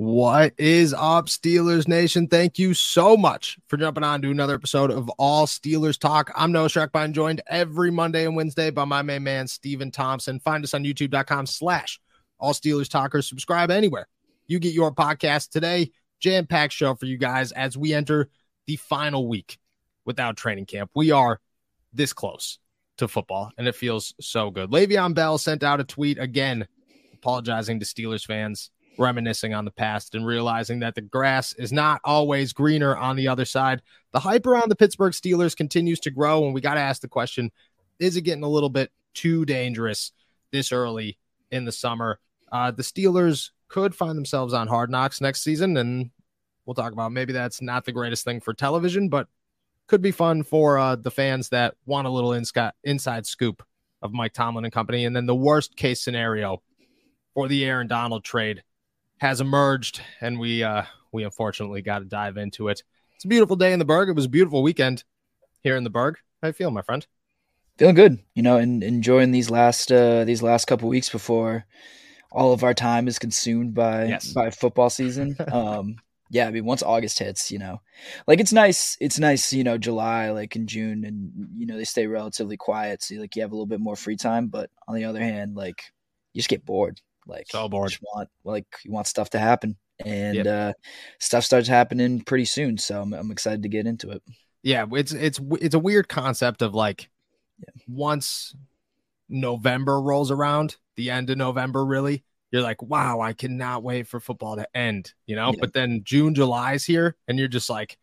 What is up, Steelers Nation? Thank you so much for jumping on to another episode of All Steelers Talk. I'm Noah Strackbein, joined every Monday and Wednesday by my main man, Stephen Thompson. Find us on youtube.com slash All Steelers Talkers. Subscribe anywhere you get your podcast today. Jam-packed show for you guys as we enter the final week without training camp. We are this close to football, and it feels so good. Le'Veon Bell sent out a tweet again apologizing to Steelers fans reminiscing on the past and realizing that the grass is not always greener on the other side. The hype around the Pittsburgh Steelers continues to grow, and we got to ask the question is it getting a little bit too dangerous this early in the summer? Uh, the Steelers could find themselves on hard knocks next season, and we'll talk about maybe that's not the greatest thing for television, but could be fun for uh, the fans that want a little inside, inside scoop of Mike Tomlin and company. And then the worst case scenario for the Aaron Donald trade has emerged, and we uh, we unfortunately got to dive into it. It's a beautiful day in the Burgh. It was a beautiful weekend here in the Burgh. How you feel, my friend? Feeling good, you know, and enjoying these last uh, these last couple weeks before all of our time is consumed by Yes. by football season. um, yeah, I mean, once August hits, you know, like it's nice. It's nice, you know, July, like in June, and you know they stay relatively quiet, so like you have a little bit more free time. But on the other hand, like you just get bored. Like So bored. Want like you want stuff to happen, and Yep. uh, stuff starts happening pretty soon. So I'm, I'm excited to get into it. Yeah, it's it's it's a weird concept of like Yeah. once November rolls around, the end of November, really, you're like, wow, I cannot wait for football to end, you know. Yeah. But then June, July's here, and you're just like,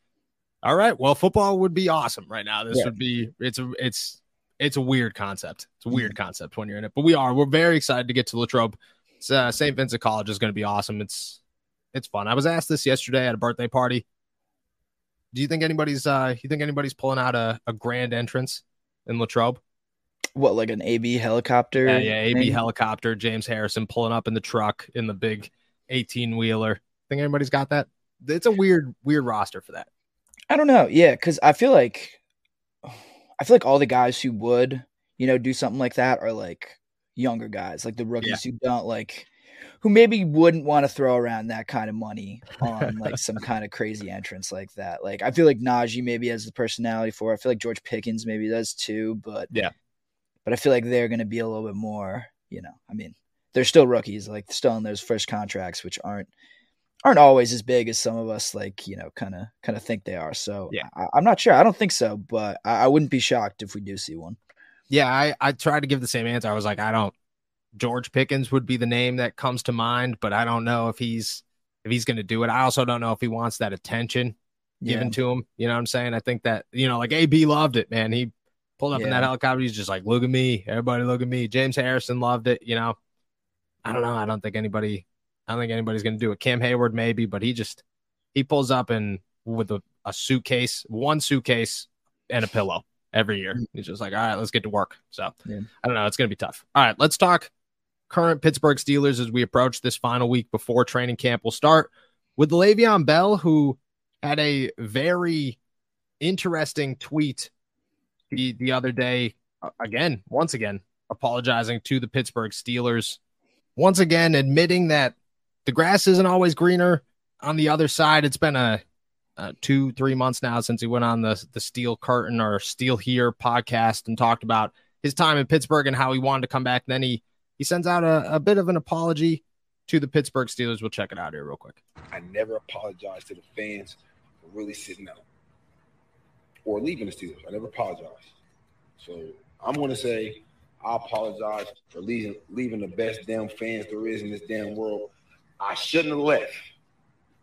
all right, well, football would be awesome right now. This Yeah. would be it's a it's it's a weird concept. It's a weird concept when you're in it, but we are we're very excited to get to Latrobe. It's, uh, St. Vincent College is going to be awesome. It's it's fun. I was asked this yesterday at a birthday party. Do you think anybody's uh you think anybody's pulling out a, a grand entrance in Latrobe? What like an AB helicopter? Yeah, yeah, AB thing? helicopter, James Harrison pulling up in the truck in the big 18 wheeler. Think anybody's got that? It's a weird, weird roster for that. I don't know. Yeah, because I feel like I feel like all the guys who would, you know, do something like that are like younger guys, like the rookies who don't like who maybe wouldn't want to throw around that kind of money on like some kind of crazy entrance like that. Like I feel like Najee maybe has the personality for it. I feel like George Pickens maybe does too, but Yeah. But I feel like they're gonna be a little bit more, you know, I mean, they're still rookies, like still in those first contracts, which aren't aren't always as big as some of us like you know kind of kind of think they are so Yeah. I, i'm not sure i don't think so but I, I wouldn't be shocked if we do see one Yeah, I, I tried to give the same answer. I was like, I don't George Pickens would be the name that comes to mind, but I don't know if he's if he's gonna do it. I also don't know if he wants that attention given to him. You know what I'm saying? I think that, you know, like AB loved it, man. He pulled up in that helicopter. He's just like, look at me. Everybody look at me. James Harrison loved it. You know, I don't know. I don't think anybody, I don't think anybody's going to do it. Cam Hayward, maybe, but he just, he pulls up and with a, a suitcase, one suitcase and a pillow every year. He's just like, all right, let's get to work. So Yeah. I don't know. It's going to be tough. All right, let's talk current Pittsburgh Steelers as we approach this final week before training camp. We'll start with Le'Veon Bell, who had a very interesting tweet the, the other day. uh, Again, once again, apologizing to the Pittsburgh Steelers. Once again, admitting that the grass isn't always greener on the other side. It's been a, a two, three months now since he went on the the Steel Curtain or Steel Here podcast and talked about his time in Pittsburgh and how he wanted to come back. And then he he sends out a, a bit of an apology to the Pittsburgh Steelers. We'll check it out here real quick. I never apologize to the fans for really sitting out or leaving the Steelers. I never apologize. So I'm going to say I apologize for leaving, leaving the best damn fans there is in this damn world. I shouldn't have left.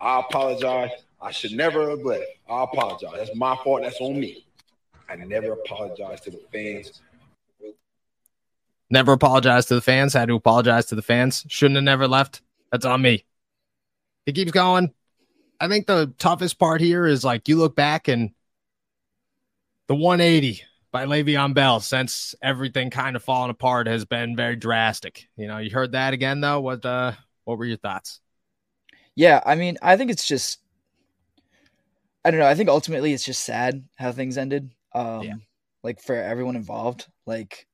I apologize. I should never have left. I apologize. That's my fault. That's on me. I never apologize to the fans. Never apologize to the fans. Had to apologize to the fans. Shouldn't have never left. That's on me. He keeps going. I think the toughest part here is like you look back and the 180 by Le'Veon Bell since everything kind of fallen apart has been very drastic. You know, you heard that again though. What uh what were your thoughts? Yeah, I mean, I think it's just I don't know. I think ultimately it's just sad how things ended. Um yeah. like for everyone involved. Like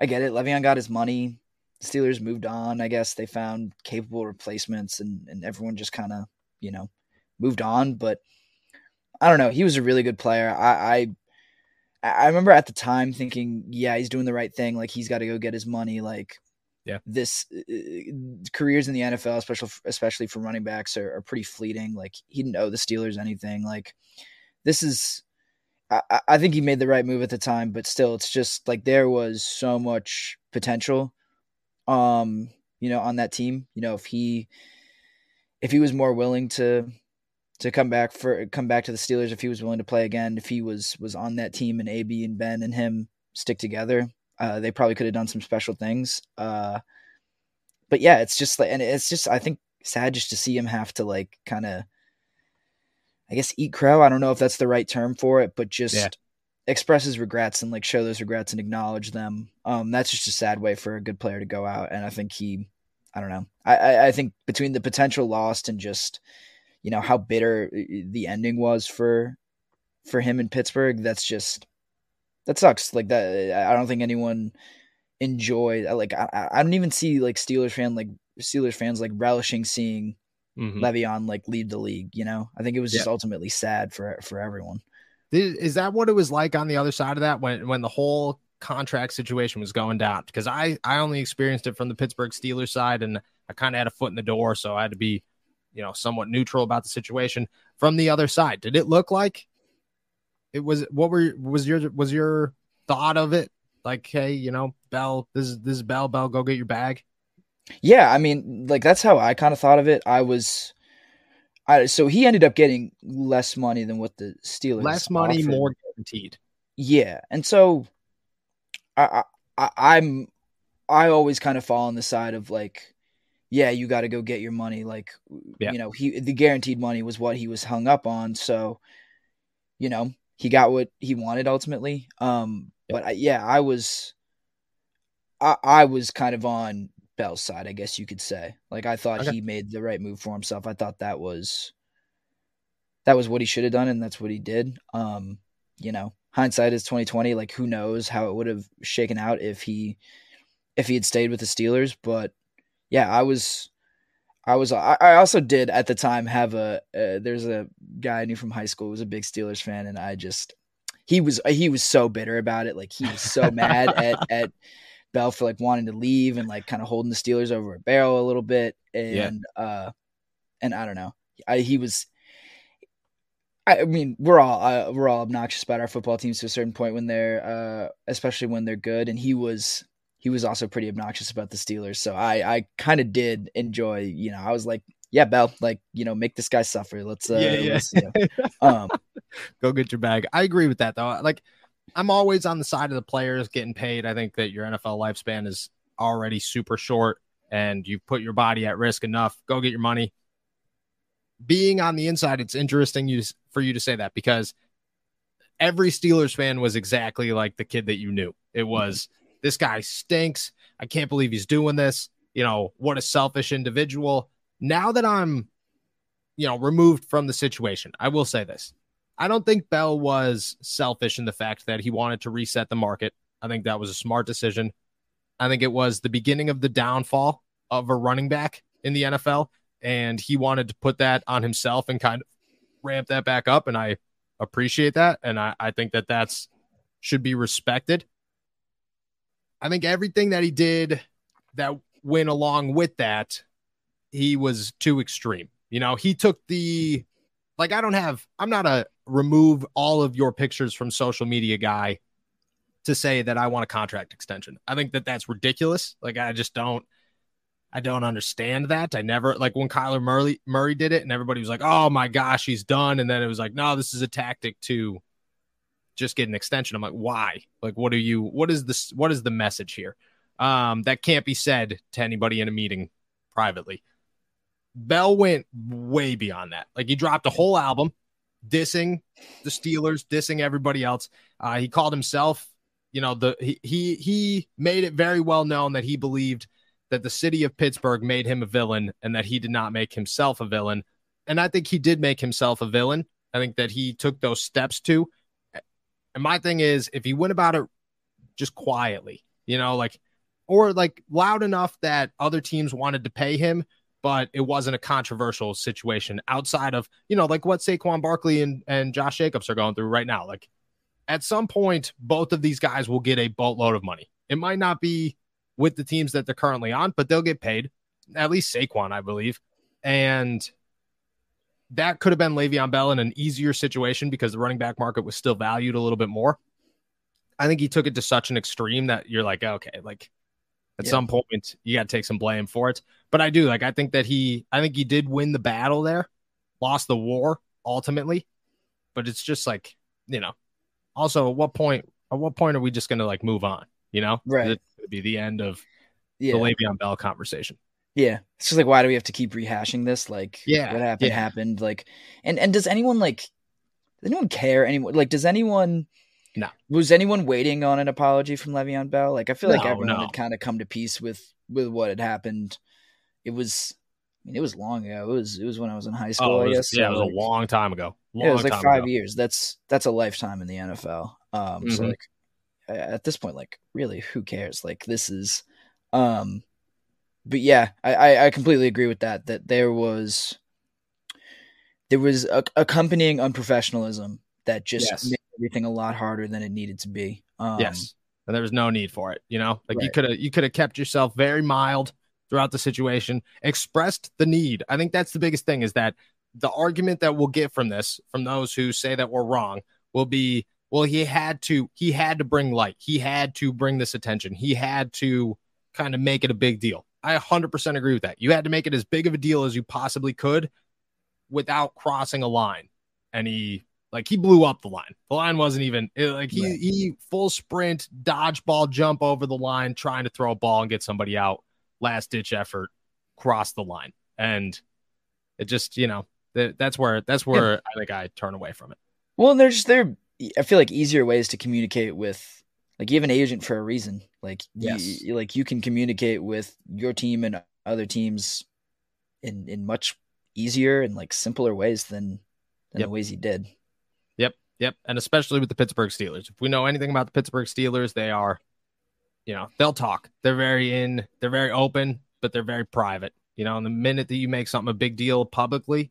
I get it. Le'Veon got his money. The Steelers moved on. I guess they found capable replacements and and everyone just kind of, you know, moved on, but I don't know. He was a really good player. I, I I remember at the time thinking, yeah, he's doing the right thing. Like he's got to go get his money. Like, yeah, this uh, careers in the NFL, especially especially for running backs, are, are, pretty fleeting. Like he didn't owe the Steelers anything. Like this is, I, I think he made the right move at the time, but still, it's just like there was so much potential, um, you know, on that team. You know, if he if he was more willing to to come back for come back to the Steelers if he was willing to play again. If he was was on that team and AB and Ben and him stick together, uh, they probably could have done some special things. Uh, but yeah, it's just like, and it's just I think sad just to see him have to like kind of, I guess eat crow. I don't know if that's the right term for it, but just yeah. express his regrets and like show those regrets and acknowledge them. Um, that's just a sad way for a good player to go out, and I think he, I don't know, I I, I think between the potential lost and just you know how bitter the ending was for for him in Pittsburgh. That's just that sucks. Like that, I don't think anyone enjoyed. Like I, I don't even see like Steelers fan like Steelers fans like relishing seeing mm-hmm. Le'Veon like lead the league. You know, I think it was just yeah. ultimately sad for for everyone. Is that what it was like on the other side of that when when the whole contract situation was going down? Because I I only experienced it from the Pittsburgh Steelers side, and I kind of had a foot in the door, so I had to be you know, somewhat neutral about the situation from the other side. Did it look like it was what were was your was your thought of it? Like, hey, you know, Bell, this is this is Bell, Bell, go get your bag. Yeah, I mean, like that's how I kind of thought of it. I was I so he ended up getting less money than what the Steelers less money, offered. more guaranteed. Yeah, and so I, I I'm I always kind of fall on the side of like yeah, you got to go get your money. Like, yeah. you know, he the guaranteed money was what he was hung up on. So, you know, he got what he wanted ultimately. Um, but I, yeah, I was, I, I was kind of on Bell's side, I guess you could say. Like, I thought okay. he made the right move for himself. I thought that was, that was what he should have done, and that's what he did. Um, you know, hindsight is twenty twenty. Like, who knows how it would have shaken out if he, if he had stayed with the Steelers, but yeah, I was, I was, I, also did at the time have a, uh, there's a guy I knew from high school who was a big Steelers fan, and I just, he was, he was so bitter about it. Like he was so mad at, at Bell for like wanting to leave and like kind of holding the Steelers over a barrel a little bit. And, yeah. uh, and I don't know, I, he was, I mean, we're all uh, we're all obnoxious about our football teams to a certain point when they're, uh, especially when they're good. And he was he was also pretty obnoxious about the Steelers. So I I kind of did enjoy, you know, I was like, yeah, Bell, like, you know, make this guy suffer. Let's uh yeah, yeah. Let's, you know, um go get your bag. I agree with that though. Like I'm always on the side of the players getting paid. I think that your NFL lifespan is already super short and you've put your body at risk enough. Go get your money. Being on the inside, it's interesting you for you to say that because every Steelers fan was exactly like the kid that you knew. It was this guy stinks. I can't believe he's doing this. You know, what a selfish individual. Now that I'm, you know, removed from the situation, I will say this. I don't think Bell was selfish in the fact that he wanted to reset the market. I think that was a smart decision. I think it was the beginning of the downfall of a running back in the NFL and he wanted to put that on himself and kind of ramp that back up. And I appreciate that. And I, I think that that's should be respected. I think everything that he did that went along with that, he was too extreme. You know, he took the like I don't have I'm not a remove all of your pictures from social media guy to say that I want a contract extension. I think that that's ridiculous. Like I just don't I don't understand that. I never like when Kyler Murray Murray did it and everybody was like, "Oh my gosh, he's done." And then it was like, "No, this is a tactic to just get an extension." I'm like, "Why? Like what are you what is this what is the message here?" Um that can't be said to anybody in a meeting privately. Bell went way beyond that. Like he dropped a whole album dissing the Steelers, dissing everybody else. Uh, he called himself, you know, the he, he he made it very well known that he believed that the city of Pittsburgh made him a villain and that he did not make himself a villain. And I think he did make himself a villain. I think that he took those steps to. And my thing is, if he went about it just quietly, you know, like, or like loud enough that other teams wanted to pay him, but it wasn't a controversial situation outside of, you know, like what Saquon Barkley and, and Josh Jacobs are going through right now. Like, at some point, both of these guys will get a boatload of money. It might not be with the teams that they're currently on, but they'll get paid. At least Saquon, I believe. And that could have been Le'Veon Bell in an easier situation because the running back market was still valued a little bit more. I think he took it to such an extreme that you're like, oh, okay, like at yeah. some point you got to take some blame for it. But I do like I think that he I think he did win the battle there, lost the war ultimately. But it's just like, you know, also at what point at what point are we just gonna like move on? You know? Right It would be the end of yeah. the Le'Veon Bell conversation. Yeah, it's just like why do we have to keep rehashing this? Like, yeah, what happened yeah. happened. Like, and and does anyone like does anyone care anyone? Like, does anyone? No. Was anyone waiting on an apology from Le'Veon Bell? Like, I feel like everyone no. had kind of come to peace with with what had happened. It was, I mean, it was long ago. It was it was when I was in high school. Oh, I guess. Yeah, so it was like, a long time ago. Long yeah, it was like five ago. years. That's that's a lifetime in the NFL. Um, mm-hmm. so like at this point, like really, who cares? Like this is, um, but yeah, I I completely agree with that. That there was there was a, accompanying unprofessionalism that just yes. made everything a lot harder than it needed to be. Um, yes, and there was no need for it. You know, like Right. you could have you could have kept yourself very mild throughout the situation, expressed the need. I think that's the biggest thing is that the argument that we'll get from this, from those who say that we're wrong, will be, well, he had to, he had to bring light, he had to bring this attention, he had to kind of make it a big deal. I 100% agree with that. You had to make it as big of a deal as you possibly could without crossing a line. And he like he blew up the line. The line wasn't even it- like he Right. he full sprint, dodgeball, jump over the line, trying to throw a ball and get somebody out. Last ditch effort, cross the line, and it just you know that, that's where that's where I think I turn away from it. Well, there's there. I feel like easier ways to communicate with, like you have an agent for a reason. Like Yes. you, like you can communicate with your team and other teams in in much easier and like simpler ways than than Yep. the ways he did. Yep, yep, and especially with the Pittsburgh Steelers. If we know anything about the Pittsburgh Steelers, they are, you know, they'll talk. They're very in. They're very open, but they're very private. You know, and the minute that you make something a big deal publicly,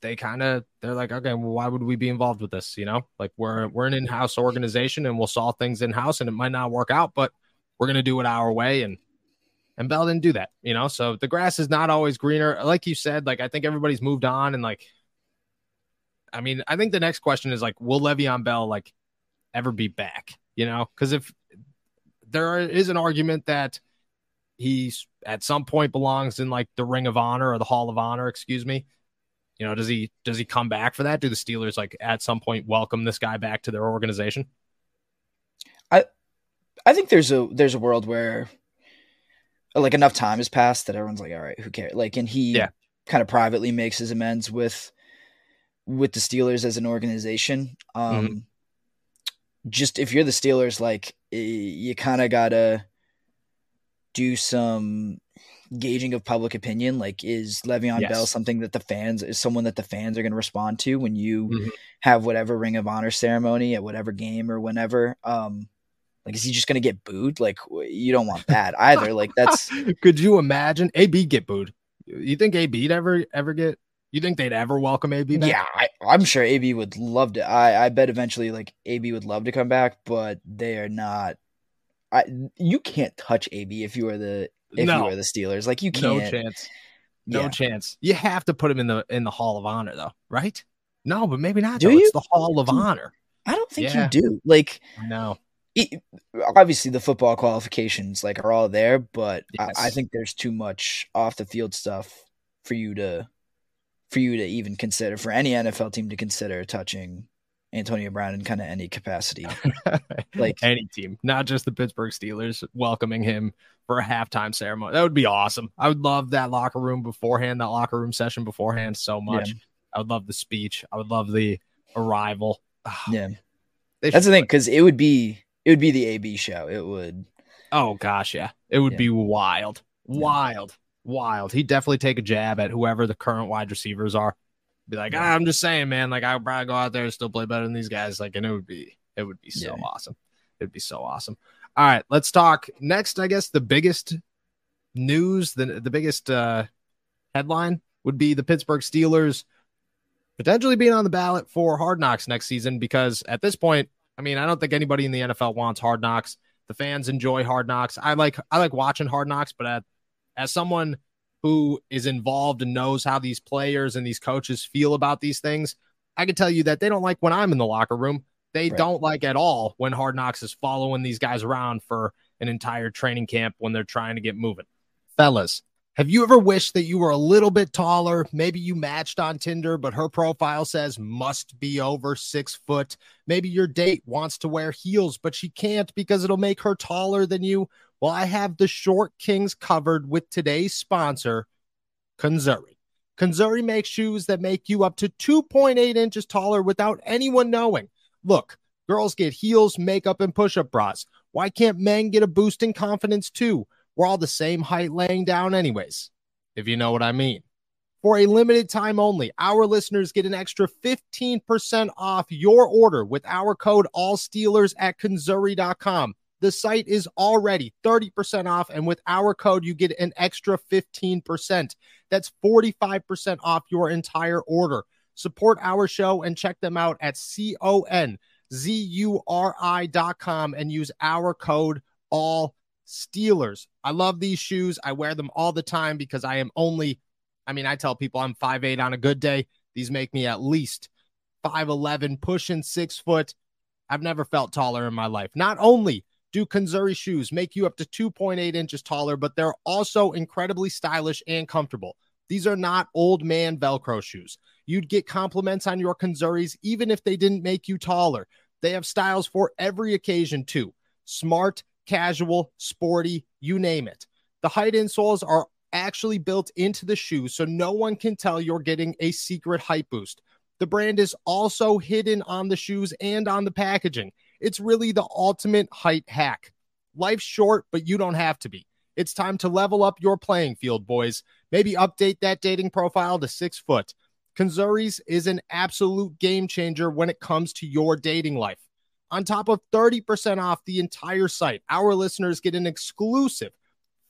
they kind of they're like, okay, well, why would we be involved with this? You know, like we're we're an in-house organization and we'll solve things in-house, and it might not work out, but we're gonna do it our way. And and Bell didn't do that. You know, so the grass is not always greener. Like you said, like I think everybody's moved on, and like I mean, I think the next question is like, will Le'Veon Bell like ever be back? You know, because if there is an argument that he's at some point belongs in like the Ring of Honor or the Hall of Honor, excuse me. You know, does he does he come back for that? Do the Steelers like at some point welcome this guy back to their organization? I I think there's a there's a world where like enough time has passed that everyone's like, all right, who cares? Like, and he Yeah. kind of privately makes his amends with with the Steelers as an organization. Um, Mm-hmm. Just if you're the Steelers, like you kind of gotta do some gauging of public opinion. Like, is Le'Veon Yes. Bell something that the fans is someone that the fans are going to respond to when you Mhm. have whatever Ring of Honor ceremony at whatever game or whenever? Um, like, is he just going to get booed? Like, you don't want that either. Like, that's Could you imagine AB get booed? You think AB'd ever ever get? You think they'd ever welcome AB? Back? Yeah, I, I'm sure AB would love to. I I bet eventually like AB would love to come back, but they are not. I you can't touch AB if you are the if No. you are the Steelers. Like you can't. No chance. No Yeah. chance. You have to put him in the in the Hall of Honor, though, right? No, but maybe not. Do though. It's you? the Hall of Do- Honor. I don't think Yeah. you do. Like No. it, obviously the football qualifications like are all there, but Yes. I, I think there's too much off the field stuff for you to for you to even consider for any NFL team to consider touching Antonio Brown in kind of any capacity. Like- any team, not just the Pittsburgh Steelers, welcoming him for a halftime ceremony. That would be awesome. I would love that locker room beforehand, that locker room session beforehand so much. I would love the speech. I would love the arrival. Ah, Yeah, that's the thing because it would be it would be the AB show. It would. Oh gosh, yeah. It would Yeah. be wild. Yeah. Wild. Wild. He'd definitely take a jab at whoever the current wide receivers are. Be like, Yeah. ah, I'm just saying, man, like I would probably go out there and still play better than these guys. Like, and it would be it would be so Yeah. awesome. It'd be so awesome. All right, let's talk next. I guess the biggest news, the the biggest uh headline would be the Pittsburgh Steelers potentially being on the ballot for hard knocks next season because at this point, I mean, I don't think anybody in the NFL wants hard knocks. The fans enjoy hard knocks. I like I like watching hard knocks, but at, as someone who is involved and knows how these players and these coaches feel about these things, I can tell you that they don't like when I'm in the locker room. They Right. don't like at all when Hard Knocks is following these guys around for an entire training camp when they're trying to get moving. Fellas, have you ever wished that you were a little bit taller? Maybe you matched on Tinder, but her profile says must be over six foot. Maybe your date wants to wear heels, but she can't because it'll make her taller than you. Well, I have the short kings covered with today's sponsor, Conzuri. Conzuri makes shoes that make you up to 2.8 inches taller without anyone knowing. Look, girls get heels, makeup, and push up bras. Why can't men get a boost in confidence too? We're all the same height laying down, anyways, if you know what I mean. For a limited time only, our listeners get an extra 15% off your order with our code ALLSTEELERS at Conzuri.com. The site is already 30% off, and with our code, you get an extra 15%. That's 45% off your entire order. Support our show and check them out at C O N Z U R I dot com and use our code all Steelers. I love these shoes. I wear them all the time because I am only, I mean, I tell people I'm 5'8 on a good day. These make me at least 5'11, pushing six foot. I've never felt taller in my life. Not only do Conzuri shoes make you up to 2.8 inches taller, but they're also incredibly stylish and comfortable. These are not old man Velcro shoes. You'd get compliments on your Conzuris even if they didn't make you taller. They have styles for every occasion, too smart, casual, sporty, you name it. The height insoles are actually built into the shoe, so no one can tell you're getting a secret height boost. The brand is also hidden on the shoes and on the packaging. It's really the ultimate height hack. Life's short, but you don't have to be. It's time to level up your playing field, boys. Maybe update that dating profile to six foot. Conzuris is an absolute game changer when it comes to your dating life. On top of 30% off the entire site, our listeners get an exclusive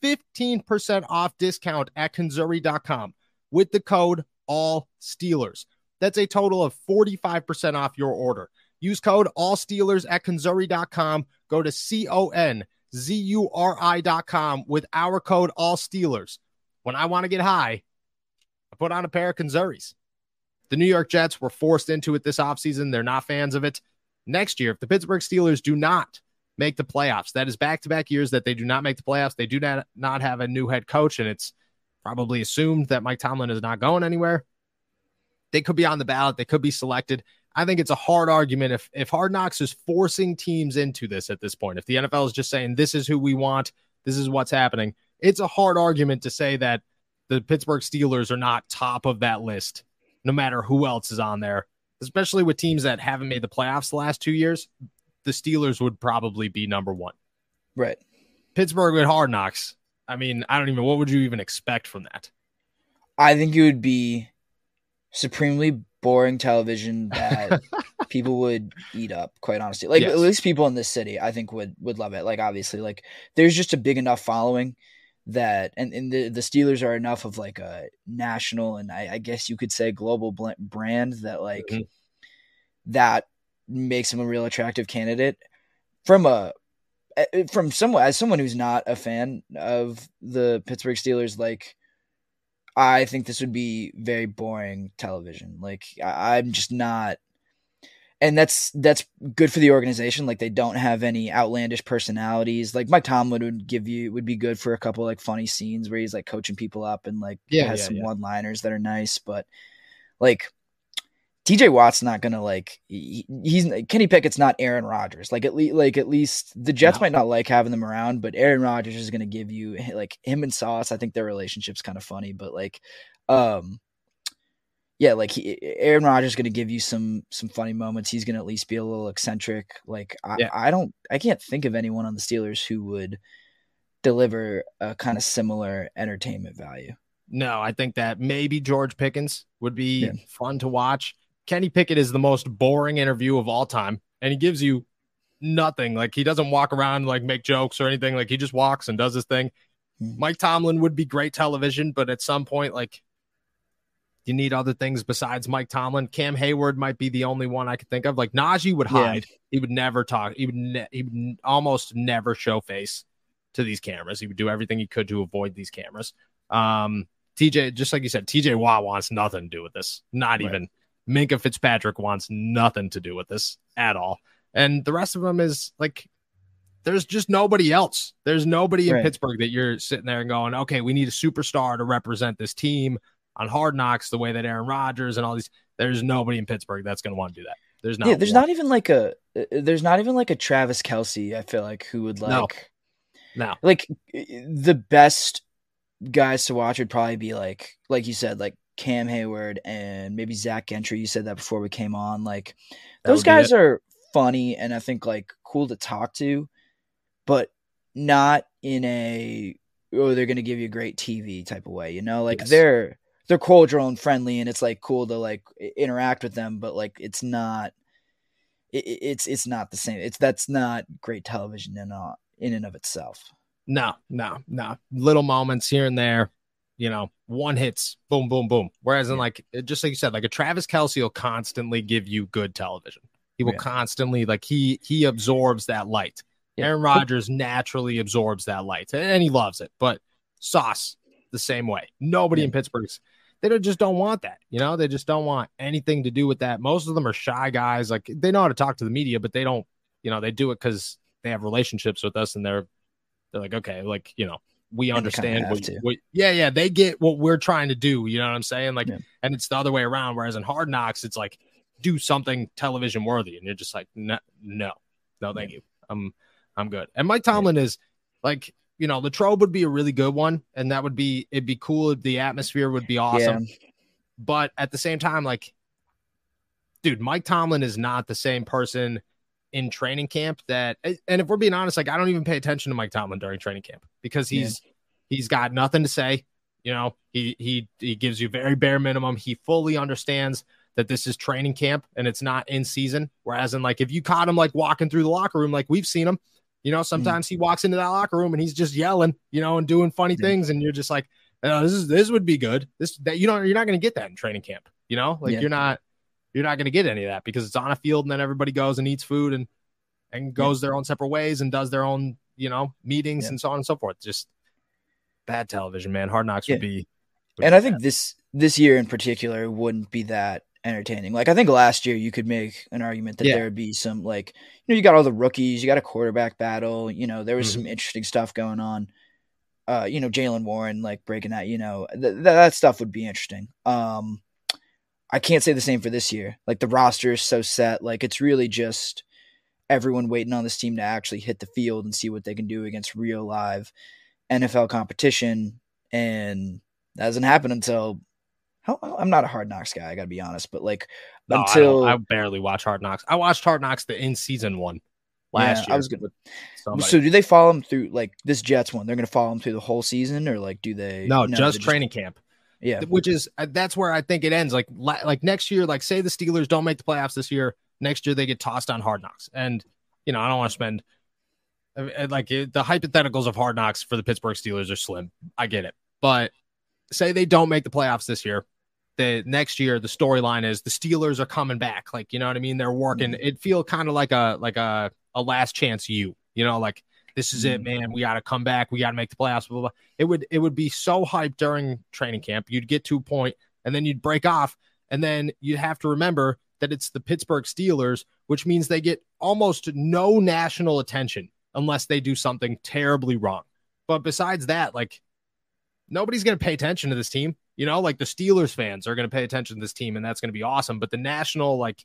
15% off discount at conzuri.com with the code all Steelers. That's a total of 45% off your order. Use code all Steelers at conzuri.com. Go to C O N Z U R I.com with our code all Steelers. When I want to get high, I put on a pair of Conzuris. The New York Jets were forced into it this offseason. They're not fans of it. Next year, if the Pittsburgh Steelers do not make the playoffs, that is back to back years that they do not make the playoffs. They do not, not have a new head coach, and it's probably assumed that Mike Tomlin is not going anywhere. They could be on the ballot, they could be selected. I think it's a hard argument if if Hard Knocks is forcing teams into this at this point. If the NFL is just saying this is who we want, this is what's happening. It's a hard argument to say that the Pittsburgh Steelers are not top of that list, no matter who else is on there. Especially with teams that haven't made the playoffs the last two years, the Steelers would probably be number one. Right. Pittsburgh with Hard Knocks. I mean, I don't even. What would you even expect from that? I think it would be supremely boring television that people would eat up, quite honestly. Like Yes. at least people in this city, I think would would love it. Like obviously, like there's just a big enough following that and, and the, the Steelers are enough of like a national and I, I guess you could say global brand that like mm-hmm. that makes him a real attractive candidate from a eh, from someone as someone who's not a fan of the Pittsburgh Steelers like I think this would be very boring television like I, I'm just not and that's that's good for the organization. Like they don't have any outlandish personalities. Like Mike Tomlin would give you would be good for a couple like funny scenes where he's like coaching people up and like yeah, has yeah, some yeah. one liners that are nice. But like TJ Watt's not gonna like he, he's Kenny Pickett's not Aaron Rodgers. Like at least like at least the Jets no. might not like having them around, but Aaron Rodgers is gonna give you like him and Sauce. I think their relationship's kind of funny, but like um yeah, like he, Aaron Rodgers is going to give you some some funny moments. He's going to at least be a little eccentric. Like I, yeah. I don't, I can't think of anyone on the Steelers who would deliver a kind of similar entertainment value. No, I think that maybe George Pickens would be yeah. fun to watch. Kenny Pickett is the most boring interview of all time, and he gives you nothing. Like he doesn't walk around like make jokes or anything. Like he just walks and does his thing. Mike Tomlin would be great television, but at some point, like you need other things besides Mike Tomlin. Cam Hayward might be the only one I could think of. Like Najee would hide. Yeah. He would never talk. He would ne- he would almost never show face to these cameras. He would do everything he could to avoid these cameras. Um, TJ, just like you said, TJ Watt wants nothing to do with this. Not right. even Minkah Fitzpatrick wants nothing to do with this at all. And the rest of them is like there's just nobody else. There's nobody in right. Pittsburgh that you're sitting there and going, okay, we need a superstar to represent this team on Hard Knocks the way that Aaron Rodgers and all these. There's nobody in Pittsburgh that's going to want to do that. There's not. Yeah, there's one. not even like a. Uh, there's not even like a Travis Kelce. I feel like who would like. No. no. Like the best guys to watch would probably be like, like you said, like Cam Hayward and maybe Zach Gentry. You said that before we came on. Like those guys are funny and I think like cool to talk to, but not in a oh they're gonna give you great TV type of way. You know, like yes. they're they're cordial and friendly and it's like cool to like interact with them but like it's not it, it's it's not the same it's that's not great television in uh, in and of itself no no no little moments here and there you know one hits boom boom boom whereas in like just like you said like a travis kelce will constantly give you good television he will yeah. constantly like he he absorbs that light yeah. aaron rodgers naturally absorbs that light and he loves it but sauce the same way nobody in pittsburgh's they don't, just don't want that. You know, they just don't want anything to do with that. Most of them are shy guys. Like they know how to talk to the media, but they don't, you know, they do it because they have relationships with us and they're, they're like, okay, like, you know, we understand what, what, yeah, yeah, they get what we're trying to do. You know what I'm saying? Like, yeah. and it's the other way around. Whereas in hard knocks, it's like, do something television worthy. And you're just like, no, no, no, thank yeah. you. I'm, I'm good. And Mike Tomlin yeah. is like, you know, Latrobe would be a really good one, and that would be it'd be cool. The atmosphere would be awesome. But at the same time, like, dude, Mike Tomlin is not the same person in training camp that and if we're being honest, like I don't even pay attention to Mike Tomlin during training camp because he's yeah. he's got nothing to say. You know, he he he gives you very bare minimum. He fully understands that this is training camp and it's not in season. Whereas in like if you caught him like walking through the locker room, like we've seen him, you know, sometimes mm. he walks into that locker room and he's just yelling, you know, and doing funny yeah. things, and you're just like, oh, this is this would be good. This that you know you're not going to get that in training camp. You know, like yeah. you're not you're not going to get any of that because it's on a field and then everybody goes and eats food and and goes yeah. their own separate ways and does their own you know meetings and so on and so forth. Just bad television, man. Hard Knocks would be. Would and be I think this this year in particular wouldn't be that entertaining. Like I think last year you could make an argument that yeah. there would be some like you know you got all the rookies, you got a quarterback battle, you know there was mm-hmm. some interesting stuff going on. Uh, you know Jaylen Warren like breaking that, you know th- th- that stuff would be interesting. Um, I can't say the same for this year. Like the roster is so set, like it's really just everyone waiting on this team to actually hit the field and see what they can do against real live NFL competition, and that doesn't happen until I'm not a Hard Knocks guy. I got to be honest, but like no, until I, I, barely watch Hard Knocks. I watched Hard Knocks the in season one last yeah, year. I was good. So do they follow them through like this Jets one? They're going to follow them through the whole season, or like do they? No, no just training just... camp. Yeah, which is uh, that's where I think it ends. Like like next year, like say the Steelers don't make the playoffs this year, next year they get tossed on Hard Knocks, and you know I don't want to spend like the hypotheticals of hard knocks for the Pittsburgh Steelers are slim. I get it. But say they don't make the playoffs this year. The next year, the storyline is the Steelers are coming back. Like, you know what I mean? They're working. Mm-hmm. It feel kind of like a like a a last chance you, you know, like this is it, mm-hmm. man. We got to come back. We got to make the playoffs. Blah, blah, blah. It would it would be so hyped during training camp. You'd get to a point and then you'd break off, and then you'd have to remember that it's the Pittsburgh Steelers, which means they get almost no national attention unless they do something terribly wrong. But besides that, like nobody's going to pay attention to this team. You know, like the Steelers fans are going to pay attention to this team, and that's going to be awesome. But the national, like,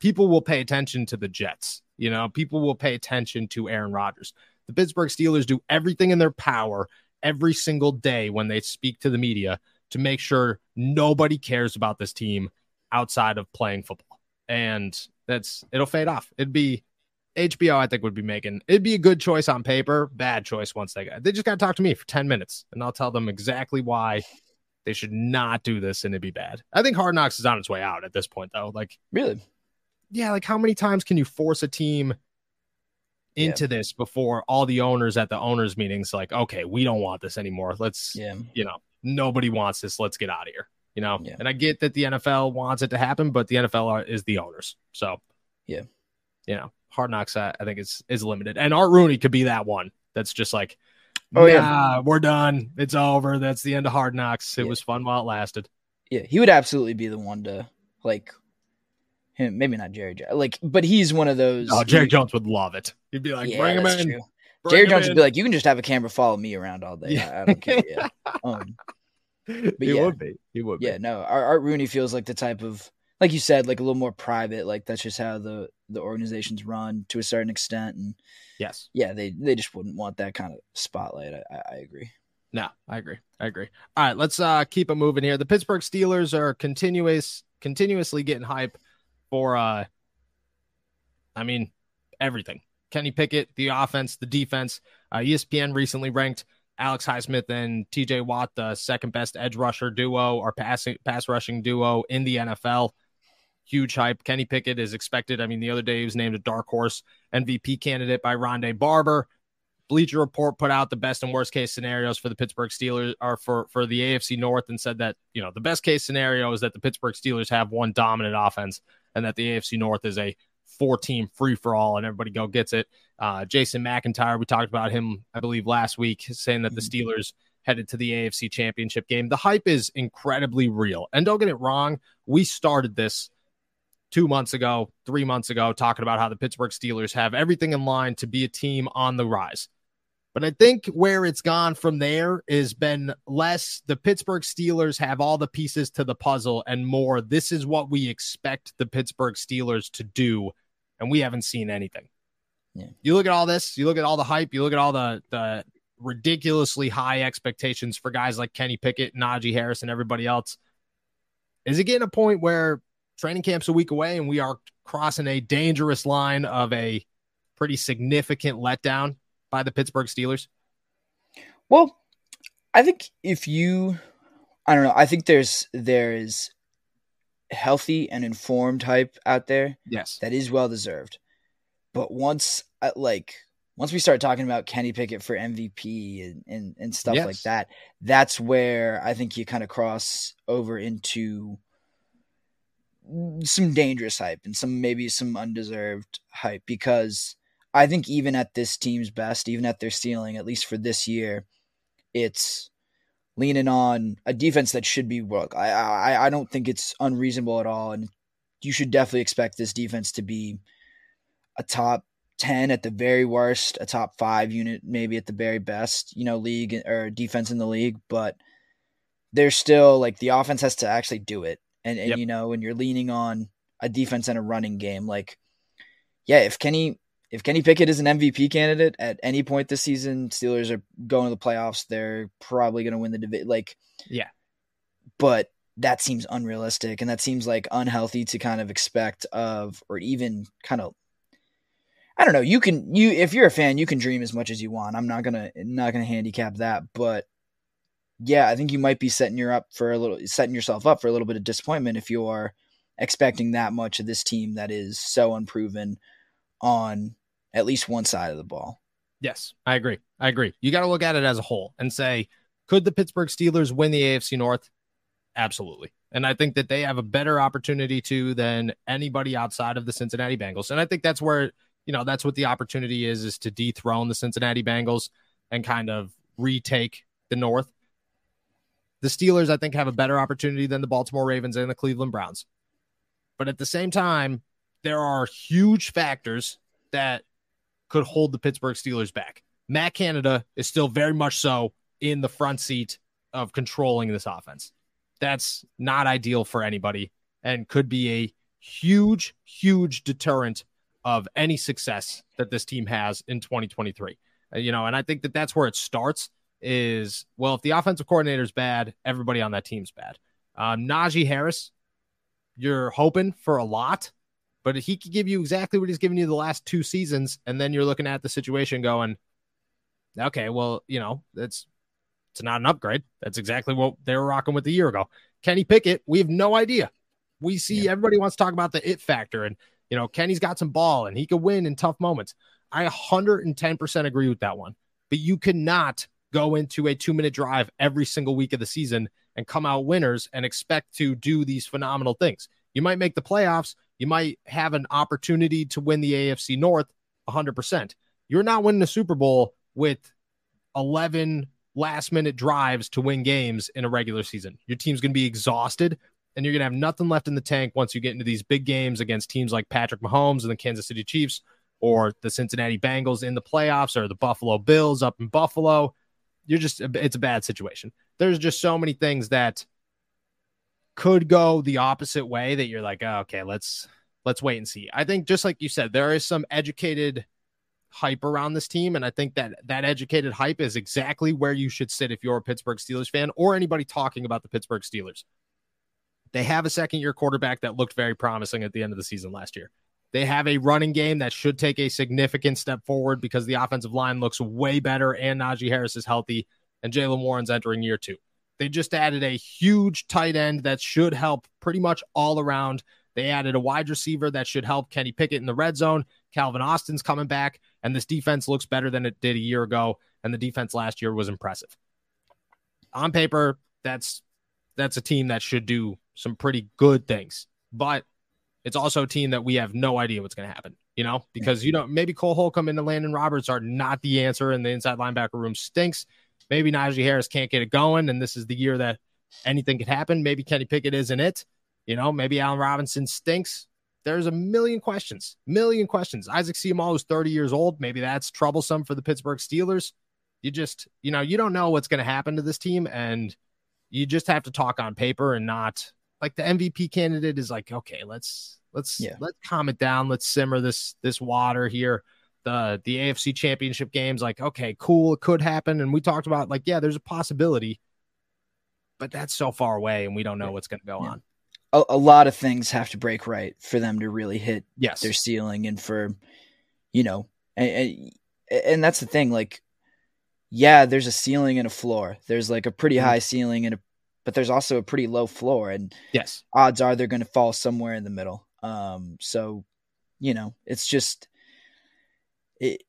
people will pay attention to the Jets. You know, people will pay attention to Aaron Rodgers. The Pittsburgh Steelers do everything in their power every single day when they speak to the media to make sure nobody cares about this team outside of playing football. And that's it'll fade off. It'd be HBO, I think, would be making it'd be a good choice on paper, bad choice once they got they just gotta talk to me for 10 minutes and I'll tell them exactly why they should not do this and it'd be bad. I think Hard Knocks is on its way out at this point though. Like really? Yeah, like how many times can you force a team into yeah. this before all the owners at the owners meetings like, okay, we don't want this anymore. Let's yeah. you know, nobody wants this. Let's get out of here you know. Yeah. And I get that the NFL wants it to happen, but the NFL is the owners. So, yeah, you know, Hard Knocks I, I think is is limited, and Art Rooney could be that one. That's just like, oh nah, yeah, we're done. It's over. That's the end of Hard Knocks. It was fun while it lasted. Yeah, he would absolutely be the one to like him. Maybe not Jerry, like, but he's one of those. Oh, Jerry Jones would love it. He'd be like, yeah, bring him in. True. Bring Jerry Jones in. would be like, you can just have a camera follow me around all day. Yeah. I, I don't care. Yeah. Um, but he yeah, would be. He would. Be. Yeah, no. Art Rooney feels like the type of, like you said, like a little more private. Like that's just how the the organizations run to a certain extent. And yes, yeah, they they just wouldn't want that kind of spotlight. I, I agree. No, I agree. I agree. All right, let's uh keep it moving here. The Pittsburgh Steelers are continuous continuously getting hype for uh I mean everything. Kenny Pickett, the offense, the defense. Uh, ESPN recently ranked Alex Highsmith and TJ Watt, the second best edge rusher duo or passing pass rushing duo in the NFL. Huge hype. Kenny Pickett is expected. I mean, the other day he was named a dark horse MVP candidate by Rondé Barber. Bleacher Report put out the best and worst case scenarios for the Pittsburgh Steelers or for, for the AFC North and said that, you know, the best case scenario is that the Pittsburgh Steelers have one dominant offense and that the AFC North is a four team free for all and everybody go gets it. Uh, Jason McIntyre, we talked about him, I believe, last week, saying that the mm-hmm. Steelers headed to the AFC championship game. The hype is incredibly real. And don't get it wrong, we started this two months ago, three months ago, talking about how the Pittsburgh Steelers have everything in line to be a team on the rise. But I think where it's gone from there has been less the Pittsburgh Steelers have all the pieces to the puzzle and more. This is what we expect the Pittsburgh Steelers to do. And we haven't seen anything. Yeah. You look at all this, you look at all the hype, you look at all the the ridiculously high expectations for guys like Kenny Pickett, Najee Harris, and everybody else. Is it getting a point where training camp's a week away and we are crossing a dangerous line of a pretty significant letdown by the Pittsburgh Steelers? Well, I think if you I don't know, I think there's there's healthy and informed hype out there. Yes. That is well deserved. But once uh, like once we start talking about Kenny Pickett for MVP and, and, and stuff yes. like that, that's where I think you kind of cross over into some dangerous hype and some maybe some undeserved hype because I think even at this team's best, even at their ceiling, at least for this year, it's leaning on a defense that should be work. I I I don't think it's unreasonable at all, and you should definitely expect this defense to be a top 10 at the very worst, a top five unit, maybe at the very best, you know, league or defense in the league. But there's still like the offense has to actually do it. And, and yep. you know, when you're leaning on a defense and a running game, like, yeah, if Kenny, if Kenny Pickett is an MVP candidate at any point this season, Steelers are going to the playoffs. They're probably going to win the division. Like, yeah, but that seems unrealistic and that seems like unhealthy to kind of expect of, or even kind of I don't know. You can you if you're a fan, you can dream as much as you want. I'm not gonna not gonna handicap that, but yeah, I think you might be setting your up for a little setting yourself up for a little bit of disappointment if you are expecting that much of this team that is so unproven on at least one side of the ball. Yes, I agree. I agree. You got to look at it as a whole and say, could the Pittsburgh Steelers win the AFC North? Absolutely. And I think that they have a better opportunity to than anybody outside of the Cincinnati Bengals. And I think that's where, you know, that's what the opportunity is, is to dethrone the Cincinnati Bengals and kind of retake the North. The Steelers, I think, have a better opportunity than the Baltimore Ravens and the Cleveland Browns. But at the same time, there are huge factors that could hold the Pittsburgh Steelers back. Matt Canada is still very much so in the front seat of controlling this offense. That's not ideal for anybody and could be a huge, huge deterrent of any success that this team has in 2023. Uh, you know, and I think that that's where it starts is well, if the offensive coordinator is bad, everybody on that team's bad. Um, Najee Harris, you're hoping for a lot, but he could give you exactly what he's given you the last two seasons, and then you're looking at the situation going, okay, well, you know, it's it's not an upgrade. That's exactly what they were rocking with a year ago. Kenny Pickett, we have no idea. We see yeah. everybody wants to talk about the it factor, and you know, Kenny's got some ball and he could win in tough moments. I 110% agree with that one. But you cannot go into a two minute drive every single week of the season and come out winners and expect to do these phenomenal things. You might make the playoffs. You might have an opportunity to win the AFC North 100%. You're not winning the Super Bowl with 11 last minute drives to win games in a regular season. Your team's going to be exhausted and you're going to have nothing left in the tank once you get into these big games against teams like Patrick Mahomes and the Kansas City Chiefs or the Cincinnati Bengals in the playoffs or the Buffalo Bills up in Buffalo. You're just, it's a bad situation. There's just so many things that could go the opposite way that you're like, oh, okay, let's, let's wait and see. I think just like you said, there is some educated hype around this team. And I think that that educated hype is exactly where you should sit if you're a Pittsburgh Steelers fan or anybody talking about the Pittsburgh Steelers. They have a second year quarterback that looked very promising at the end of the season last year. They have a running game that should take a significant step forward because the offensive line looks way better and Najee Harris is healthy and Jaylen Warren's entering year two. They just added a huge tight end that should help pretty much all around. They added a wide receiver that should help Kenny Pickett in the red zone. Calvin Austin's coming back, and this defense looks better than it did a year ago. And the defense last year was impressive. On paper, that's that's a team that should do some pretty good things. But it's also a team that we have no idea what's going to happen, you know, because, you know, maybe Cole Holcomb and Elandon Roberts are not the answer and the inside linebacker room stinks. Maybe Najee Harris can't get it going. And this is the year that anything could happen. Maybe Kenny Pickett isn't it. You know, maybe Allen Robinson stinks. There's a million questions, million questions. Isaac Seumalo is 30 years old. Maybe that's troublesome for the Pittsburgh Steelers. You just, you know, you don't know what's going to happen to this team. And you just have to talk on paper and not like the MVP candidate is like, okay, let's let's yeah. let's calm it down. Let's simmer this this water here. The the AFC championship games, like, okay, cool, it could happen. And we talked about like, yeah, there's a possibility, but that's so far away and we don't know what's gonna go yeah. on. A, a, lot of things have to break right for them to really hit yes. their ceiling and for you know and, and that's the thing like yeah there's a ceiling and a floor there's like a pretty mm-hmm. high ceiling and a but there's also a pretty low floor and yes odds are they're going to fall somewhere in the middle um so you know it's just it,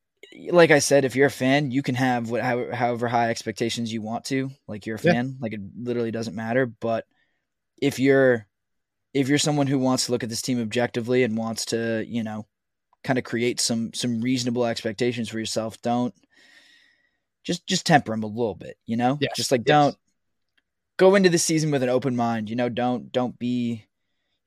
like i said if you're a fan you can have what however high expectations you want to like you're a fan yeah. like it literally doesn't matter but if you're if you're someone who wants to look at this team objectively and wants to you know kind of create some some reasonable expectations for yourself don't just just temper them a little bit you know yes. just like yes. don't go into the season with an open mind. You know, don't don't be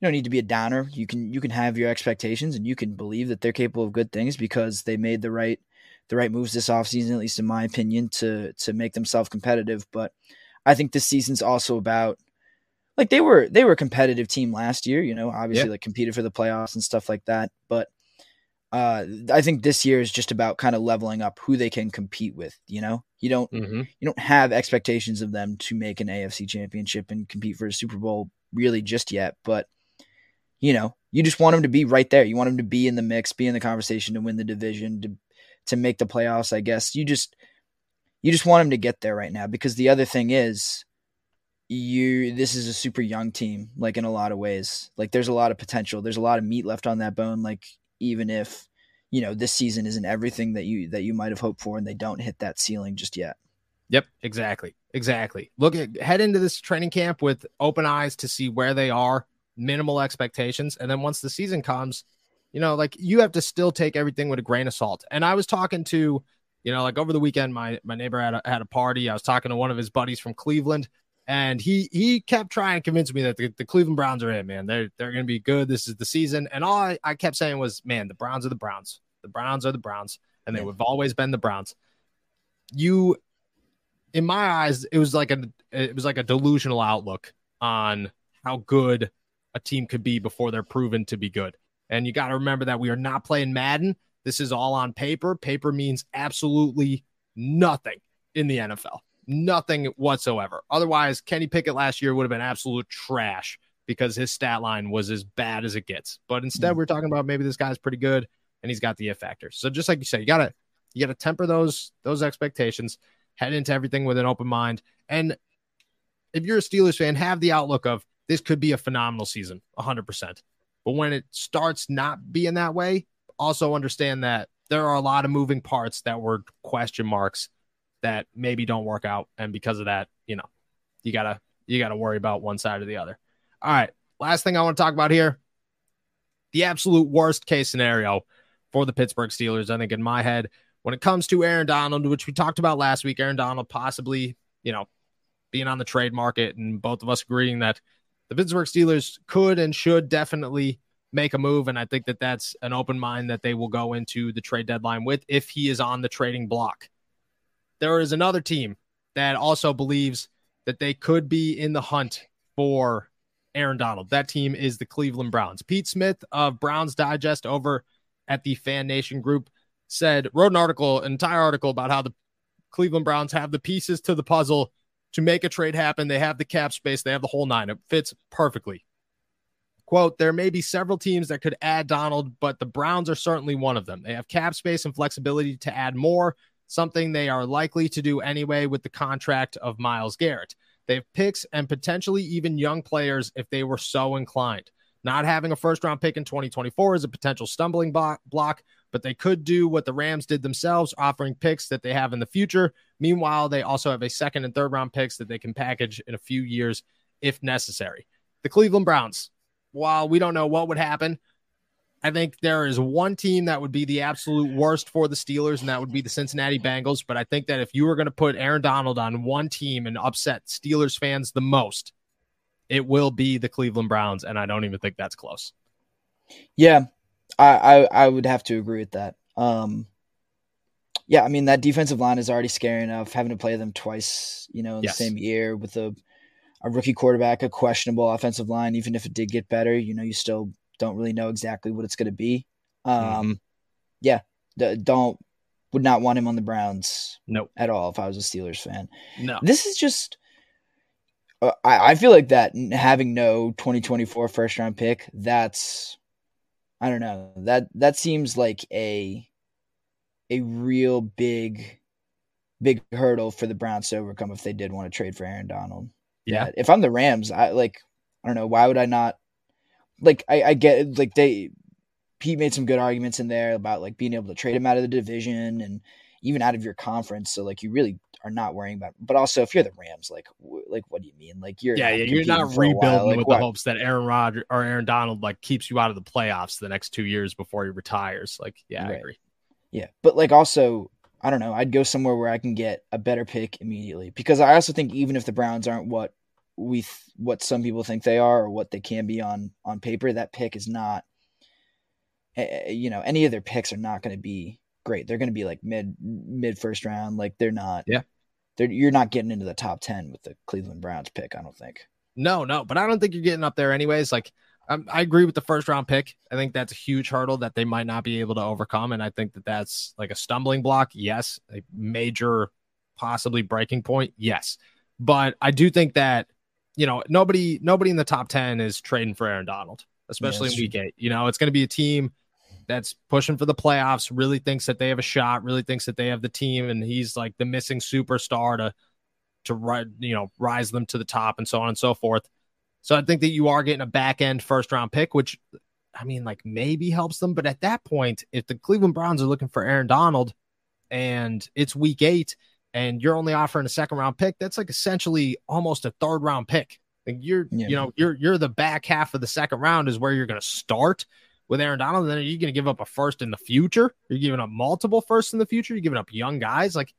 you don't need to be a downer. You can you can have your expectations and you can believe that they're capable of good things because they made the right the right moves this offseason, at least in my opinion, to to make themselves competitive. But I think this season's also about like they were they were a competitive team last year, you know, obviously yeah. like competed for the playoffs and stuff like that. But uh, I think this year is just about kind of leveling up who they can compete with. You know, you don't mm-hmm. you don't have expectations of them to make an AFC championship and compete for a Super Bowl really just yet, but you know, you just want them to be right there. You want them to be in the mix, be in the conversation to win the division, to to make the playoffs. I guess you just you just want them to get there right now because the other thing is you this is a super young team like in a lot of ways like there's a lot of potential there's a lot of meat left on that bone like even if you know, this season isn't everything that you that you might have hoped for, and they don't hit that ceiling just yet. Yep, exactly, exactly. Look at head into this training camp with open eyes to see where they are, minimal expectations, and then once the season comes, you know, like you have to still take everything with a grain of salt. And I was talking to, you know, like over the weekend, my my neighbor had a, had a party. I was talking to one of his buddies from Cleveland, and he he kept trying to convince me that the, the Cleveland Browns are in, man. They're they're going to be good. This is the season. And all I, I kept saying was, man, the Browns are the Browns. The Browns are the Browns, and they have always been the Browns. You, in my eyes, it was like a it was like a delusional outlook on how good a team could be before they're proven to be good. And you got to remember that we are not playing Madden. This is all on paper. Paper means absolutely nothing in the NFL nothing whatsoever. Otherwise, Kenny Pickett last year would have been absolute trash because his stat line was as bad as it gets. But instead, mm. we're talking about maybe this guy's pretty good and he's got the it factor. So just like you said, you gotta you gotta temper those those expectations, head into everything with an open mind. And if you're a Steelers fan, have the outlook of this could be a phenomenal season, 100%. But when it starts not being that way, also understand that there are a lot of moving parts that were question marks that maybe don't work out. And because of that, you know, you gotta you gotta worry about one side or the other. All right. Last thing I want to talk about here. The absolute worst case scenario for the Pittsburgh Steelers, I think, in my head, when it comes to Aaron Donald, which we talked about last week, Aaron Donald possibly, you know, being on the trade market, and both of us agreeing that the Pittsburgh Steelers could and should definitely make a move. And I think that that's an open mind that they will go into the trade deadline with if he is on the trading block there is another team that also believes that they could be in the hunt for Aaron Donald. That team is the Cleveland Browns. Pete Smith of Browns Digest over at the Fan Nation group said, wrote an article, an entire article about how the Cleveland Browns have the pieces to the puzzle to make a trade happen. They have the cap space, they have the whole nine. It fits perfectly. Quote, there may be several teams that could add Donald, but the Browns are certainly one of them. They have cap space and flexibility to add more something they are likely to do anyway with the contract of Myles Garrett. They have picks and potentially even young players if they were so inclined. Not having a first round pick in 2024 is a potential stumbling block, but they could do what the Rams did themselves, offering picks that they have in the future. Meanwhile, they also have a second and third round picks that they can package in a few years if necessary. The Cleveland Browns, while we don't know what would happen, I think there is one team that would be the absolute worst for the Steelers, and that would be the Cincinnati Bengals. But I think that if you were going to put Aaron Donald on one team and upset Steelers fans the most, it will be the Cleveland Browns, and I don't even think that's close. Yeah, I I, I would have to agree with that. Um, yeah, I mean that defensive line is already scary enough. Having to play them twice, you know, in yes. the same year with a a rookie quarterback, a questionable offensive line. Even if it did get better, you know, you still don't really know exactly what it's going to be. Um, mm-hmm. Yeah, d- don't would not want him on the Browns. Nope. at all. If I was a Steelers fan, no. This is just. Uh, I, I feel like that having no 2024 first round pick. That's, I don't know that that seems like a, a real big, big hurdle for the Browns to overcome if they did want to trade for Aaron Donald. Yeah. If I'm the Rams, I like. I don't know. Why would I not like I, I get like they Pete made some good arguments in there about like being able to trade him out of the division and even out of your conference. So like you really are not worrying about. But also, if you're the Rams, like w- like what do you mean? Like you're yeah, yeah you're not rebuilding like, with what? the hopes that Aaron Rodgers or Aaron Donald like keeps you out of the playoffs the next two years before he retires. Like yeah, right. I agree. Yeah, but like also. I don't know. I'd go somewhere where I can get a better pick immediately because I also think even if the Browns aren't what we th- what some people think they are or what they can be on on paper that pick is not you know any of their picks are not going to be great they're going to be like mid mid first round like they're not yeah you're not getting into the top 10 with the Cleveland Browns pick I don't think no no but I don't think you're getting up there anyways like um, I agree with the first round pick. I think that's a huge hurdle that they might not be able to overcome. And I think that that's like a stumbling block. Yes. A major, possibly breaking point. Yes. But I do think that you know, nobody nobody in the top 10 is trading for Aaron Donald, especially yeah, in week 8. You know, it's going to be a team that's pushing for the playoffs, really thinks that they have a shot, really thinks that they have the team and he's like the missing superstar to to you know, rise them to the top and so on and so forth. So I think that you are getting a back end first round pick, which I mean, like maybe helps them. But at that point, if the Cleveland Browns are looking for Aaron Donald and it's week eight and you're only offering a second round pick, that's like essentially almost a third round pick. Like you're, yeah. you know, you're you're the back half of the second round is where you're going to start with Aaron Donald. Then are you going to give up a first in the future? You're giving up multiple firsts in the future. You're giving up young guys. Like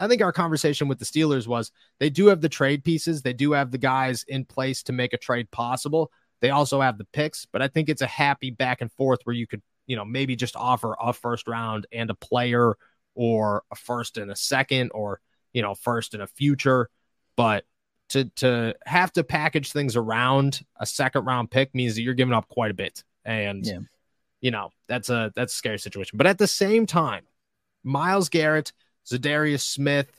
I think our conversation with the Steelers was they do have the trade pieces. They do have the guys in place to make a trade possible. They also have the picks, but I think it's a happy back and forth where you could, you know, maybe just offer a first round and a player or a first and a second or, you know, first and a future. But to to have to package things around a second round pick means that you're giving up quite a bit. And yeah. you know, that's a that's a scary situation. But at the same time, Myles Garrett Za'Darius Smith.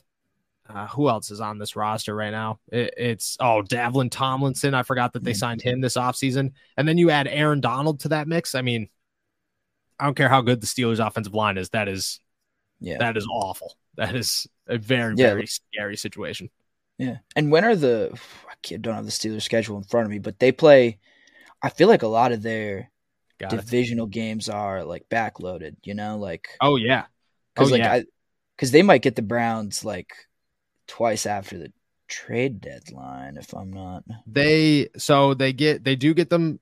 Uh, who else is on this roster right now? It, it's oh Dalvin Tomlinson. I forgot that they signed him this offseason. And then you add Aaron Donald to that mix. I mean, I don't care how good the Steelers offensive line is. That is yeah, that is awful. That is a very, yeah. very scary situation. Yeah. And when are the I don't have the Steelers schedule in front of me, but they play I feel like a lot of their Got divisional it. games are like backloaded, you know, like Oh yeah. Because oh, like yeah. I because they might get the Browns like twice after the trade deadline, if I'm not. They so they get they do get them.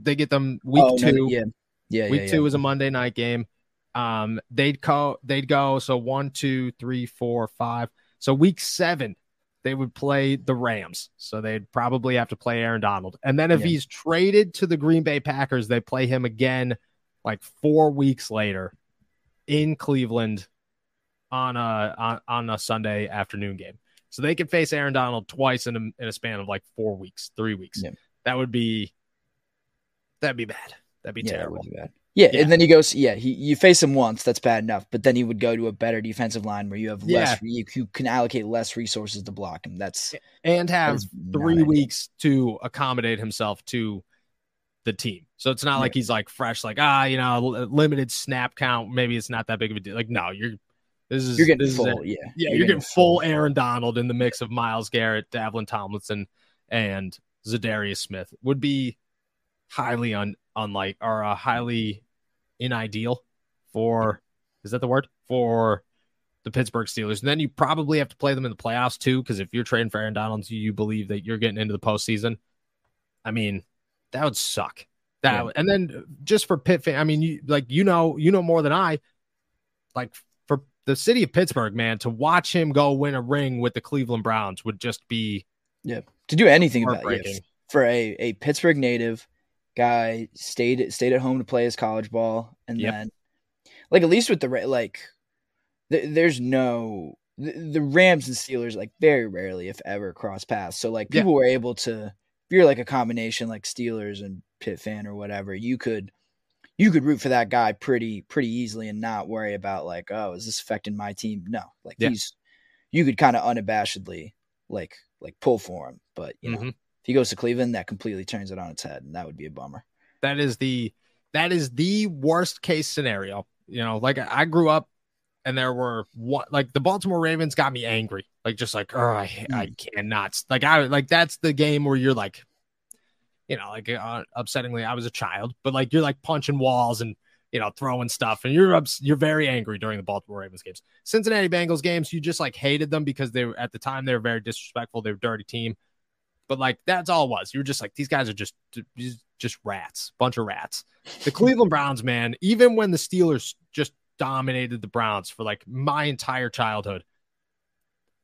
They get them week oh, two. No, yeah, yeah. Week yeah, two yeah. is a Monday night game. Um, they'd go they'd go so one, two, three, four, five. So week seven, they would play the Rams. So they'd probably have to play Aaron Donald. And then if yeah. he's traded to the Green Bay Packers, they play him again like four weeks later in Cleveland on a on, on a Sunday afternoon game. So they could face Aaron Donald twice in a, in a span of like four weeks, three weeks. Yeah. That would be that'd be bad. That'd be yeah, terrible. That be bad. Yeah, yeah, and then he goes. Yeah, he you face him once. That's bad enough. But then he would go to a better defensive line where you have less. You, you can allocate less resources to block him. That's and have three weeks to accommodate himself to the team. So it's not yeah. like he's like fresh, like ah, you know, limited snap count. Maybe it's not that big of a deal. Like no, you're this is you're getting full, yeah, yeah. You're, you're getting, getting full Aaron Donald in the mix of Myles Garrett, Dalvin Tomlinson, and Za'Darius Smith would be highly un unlike or uh, highly unideal for is that the word for the Pittsburgh Steelers. And then you probably have to play them in the playoffs too, because if you're trading for Aaron Donalds, you believe that you're getting into the postseason. I mean, that would suck. That yeah. and then just for Pitt fan, I mean, you like you know you know more than I. Like for the city of Pittsburgh, man, to watch him go win a ring with the Cleveland Browns would just be yeah to do anything about it for a, a Pittsburgh native guy stayed stayed at home to play his college ball and yep. then like at least with the like th- there's no the, the, Rams and Steelers like very rarely if ever cross paths so like people yeah. were able to if you're like a combination like Steelers and Pitt fan or whatever you could you could root for that guy pretty pretty easily and not worry about like oh is this affecting my team no like yeah. he's you could kind of unabashedly like like pull for him but you know mm-hmm. if he goes to cleveland that completely turns it on its head and that would be a bummer that is the that is the worst case scenario you know like i grew up and there were what like the baltimore ravens got me angry like just like oh i, I mm. cannot like i like that's the game where you're like you know, like uh, upsettingly, I was a child, but like you're like punching walls and you know throwing stuff, and you're ups- you're very angry during the Baltimore Ravens games. Cincinnati Bengals games, you just like hated them because they were at the time they were very disrespectful. They were dirty team, but like that's all it was. You were just like these guys are just just rats, bunch of rats. The Cleveland Browns, man, even when the Steelers just dominated the Browns for like my entire childhood.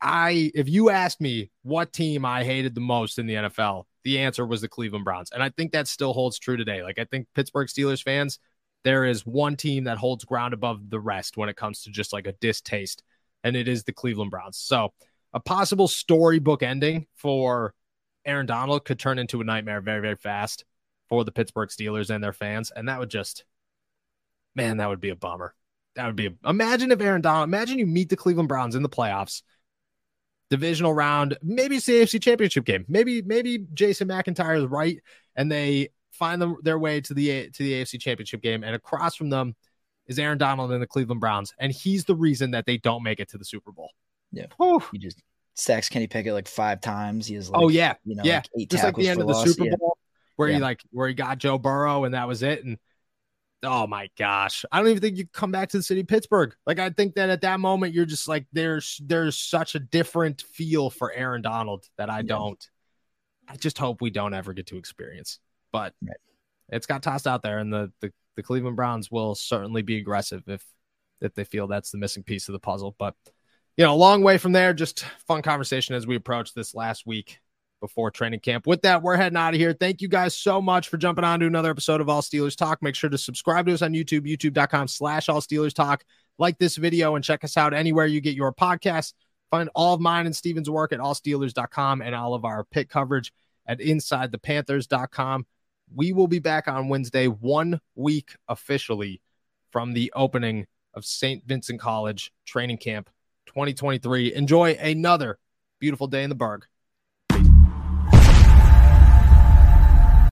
I if you asked me what team I hated the most in the NFL, the answer was the Cleveland Browns. And I think that still holds true today. Like, I think Pittsburgh Steelers fans, there is one team that holds ground above the rest when it comes to just like a distaste, and it is the Cleveland Browns. So, a possible storybook ending for Aaron Donald could turn into a nightmare very, very fast for the Pittsburgh Steelers and their fans. And that would just, man, that would be a bummer. That would be a, imagine if Aaron Donald, imagine you meet the Cleveland Browns in the playoffs divisional round. Maybe it's the AFC Championship game. Maybe maybe Jason McIntyre is right, and they find them, their way to the to the AFC Championship game. And across from them is Aaron Donald and the Cleveland Browns, and he's the reason that they don't make it to the Super Bowl. Yeah, Whew. he just sacks Kenny Pickett like five times. He is oh, like, oh yeah, you know, yeah, like eight just like the end of the loss. Super Bowl. where Yeah. he like where he got Joe Burrow and that was it. And oh my gosh, I don't even think you come back to the city of Pittsburgh. Like I think that at that moment you're just like there's there's such a different feel for Aaron Donald that I Yeah. don't. I just hope we don't ever get to experience. But Right. it's got tossed out there, and the, the the Cleveland Browns will certainly be aggressive if if they feel that's the missing piece of the puzzle. But you know, a long way from there. Just fun conversation as we approach this last week before training camp. With that, we're heading out of here. Thank you guys so much for jumping on to another episode of All Steelers Talk. Make sure to subscribe to us on YouTube, youtube.com slash All Steelers Talk. Like this video and check us out anywhere you get your podcasts. Find all of mine and Steven's work at allsteelers.com and all of our Pitt coverage at insidethepanthers.com. We will be back on Wednesday, one week officially from the opening of St. Vincent College training camp 2023. Enjoy another beautiful day in the Burgh.